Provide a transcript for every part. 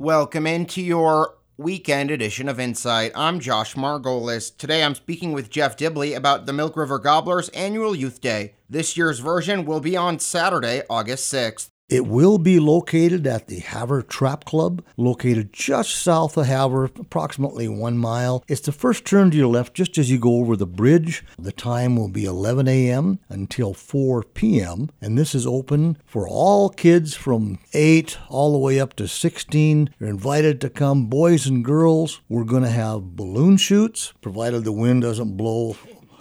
Welcome into your weekend edition of Insight. I'm Josh Margolis. Today I'm speaking with Jeff Dibley about the Milk River Gobblers annual Youth Day. This year's version will be on Saturday, August 6th. It will be located at the Havre Trap Club, located just south of Havre, approximately one mile. It's the first turn to your left just as you go over the bridge. The time will be 11 a.m. until 4 p.m., and this is open for all kids from 8 all the way up to 16. You're invited to come, boys and girls. We're going to have balloon shoots, provided the wind doesn't blow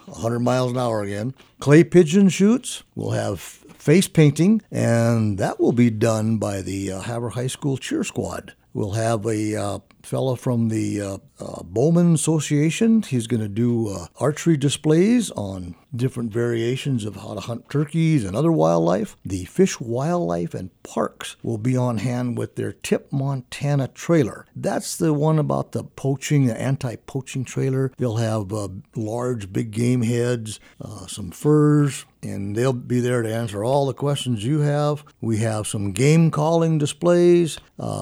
100 miles an hour again. Clay pigeon shoots. We'll have face painting, and that will be done by the uh, Havre High School cheer squad. We'll have a uh, fellow from the uh, uh, Bowman Association. He's going to do uh, archery displays on different variations of how to hunt turkeys and other wildlife. The Fish Wildlife and Parks will be on hand with their Tip Montana trailer. That's the one about the poaching, the anti poaching trailer. They'll have uh, large, big game heads, uh, some furs, and they'll be there to answer all the questions you have. We have some game calling displays,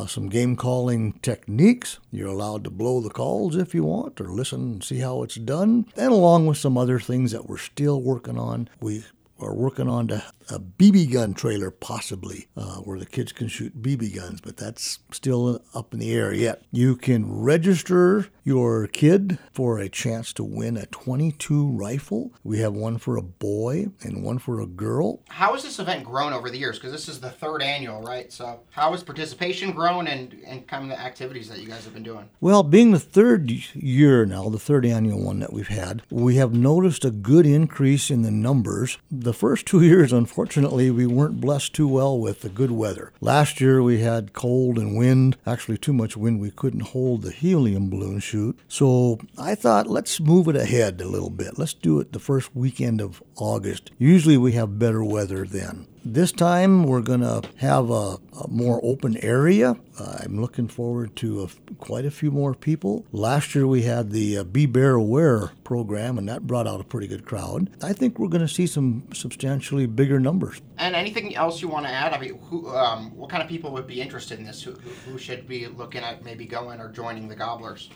some game calling techniques. You're allowed to blow the calls if you want or listen and see how it's done, and along with some other things that we're still working on. We are working on to a BB gun trailer, possibly, uh, where the kids can shoot BB guns, but that's still up in the air yet. You can register your kid for a chance to win a 22 rifle. We have one for a boy and one for a girl. How has this event grown over the years? Because this is the third annual, right? So, how has participation grown and, and kind of the activities that you guys have been doing? Well, being the third year now, the third annual one that we've had, we have noticed a good increase in the numbers. The first two years, unfortunately, Unfortunately, we weren't blessed too well with the good weather. Last year we had cold and wind, actually too much wind. We couldn't hold the helium balloon shoot. So I thought, let's move it ahead a little bit. Let's do it the first weekend of August. Usually we have better weather then. This time we're going to have a, a, more open area. I'm looking forward to a, quite a few more people. Last year we had the uh, Be Bear Aware program, and that brought out a pretty good crowd. I think we're going to see some substantially bigger numbers. And anything else you want to add? I mean, who, um, what kind of people would be interested in this? Who, who should be looking at maybe going or joining the Gobblers?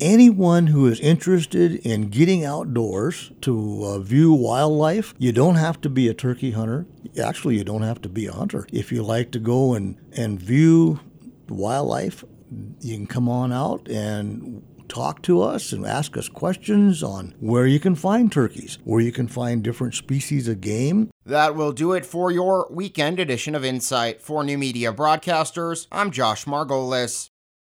Anyone who is interested in getting outdoors to uh, view wildlife, you don't have to be a turkey hunter. Actually, you don't have to be a hunter. If you like to go and, and view wildlife, you can come on out and talk to us and ask us questions on where you can find turkeys, where you can find different species of game. That will do it for your weekend edition of Insight. For New Media Broadcasters, I'm Josh Margolis.